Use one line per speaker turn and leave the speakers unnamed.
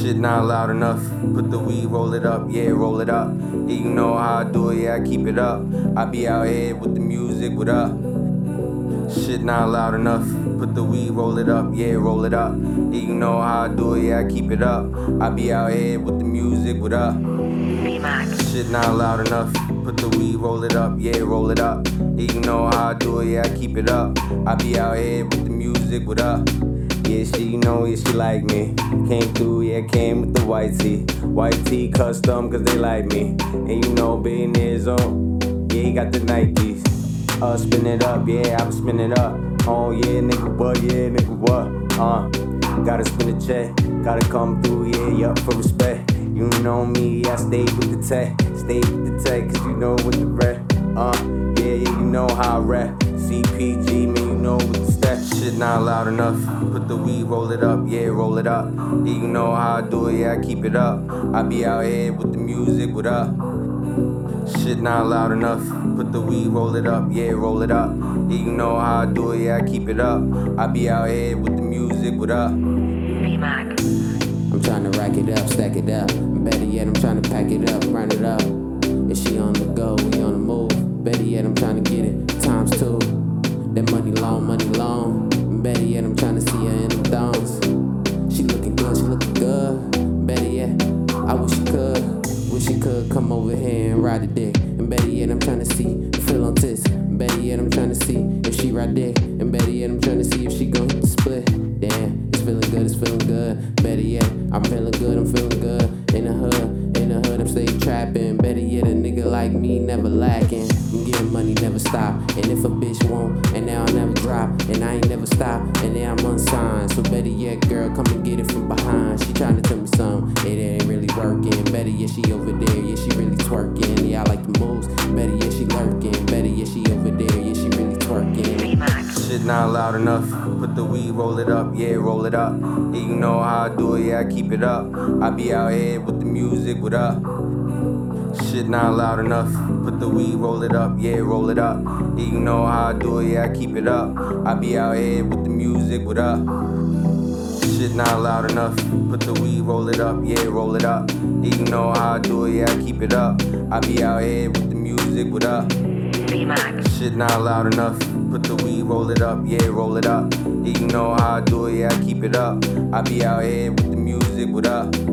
Shit not loud enough. Put the weed, roll it up, yeah, roll it up. Yeah, you know how I do it, yeah, I keep it up. I be out here with the music, what up? Shit not loud enough. Put the weed, roll it up, yeah, roll it up. Yeah, you know how I do it, yeah, I keep it up. I be out here with the music, what up? Shit not loud enough. Put the weed, roll it up, yeah, roll it up. Yeah, you know how I do it, yeah, I keep it up. I be out here with the music, what up? Yeah, she you know, yeah, she like me. Came through, yeah, came with the white tee. White tee custom, cause they like me. And you know, billionaires on. Yeah, he got the Nikes. Uh, spin it up, yeah, I'm spin it up. Oh, yeah, nigga, what, yeah, nigga, what? Uh, gotta spin the check, gotta come through, yeah, yup, for respect. You know me, I stay with the tech, stay with the tech, cause you know with the rep. Uh, yeah, yeah, you know how I rap. CPG, man, you know with the stats. Shit not loud enough. Put the weed, roll it up, yeah, roll it up. Yeah, you know how I do it, yeah, I keep it up. I be out here with the music, what up? Shit not loud enough. Put the weed, roll it up, yeah, roll it up. Yeah, you know how I do it, yeah, I keep it up. I be out here with the music, what up?
I'm trying to rack it up, stack it up. Better yet, I'm trying to pack it up, run it up. And she on the go, we on the move. Better yet, I'm trying to get it times two. That money long, money long. Better yet, I'm trying to see her in the thongs. She looking good, she looking good. Better yet, I wish she could. Wish she could come over here and ride the dick. And better yet, I'm trying to see the feel on tits. Better yet, I'm trying to see if she ride dick. And better yet, I'm trying to see if she gon' split. Damn, it's feeling good, it's feeling good. Better yet, I'm feeling good, I'm feeling good. In the hood, in the hood, I'm stay trapping. Better yet, a nigga like me never lacking. I'm getting money, stop. And if a bitch won't, and now I'll never drop. And I ain't never stop, and now I'm unsigned. So better yet, girl, come and get it from behind. She trying to tell me something, it ain't really working. Better yet, she over there, yeah, she really twerking. Yeah, I like the moves. Better yet, she lurking. Better yet, she over there, yeah, she really twerking.
Shit not loud enough. Put the weed, roll it up, yeah, roll it up. Yeah, you know how I do it, yeah, I keep it up. I be out here with the music, what up? Shit not loud enough. Put the weed, roll it up, yeah, roll it up. Yeah, you know how I do it, yeah, I keep it up. I be out here with the music, what up? Shit not loud enough. Put the weed, roll it up, yeah, roll it up. Yeah, you know how I do it, yeah, I keep it up. I be out here with the music, what up? Shit not loud enough. Put the weed, roll it up, yeah, roll it up. Yeah, you know how I do it, yeah, I keep it up. I be out here with the music, what up?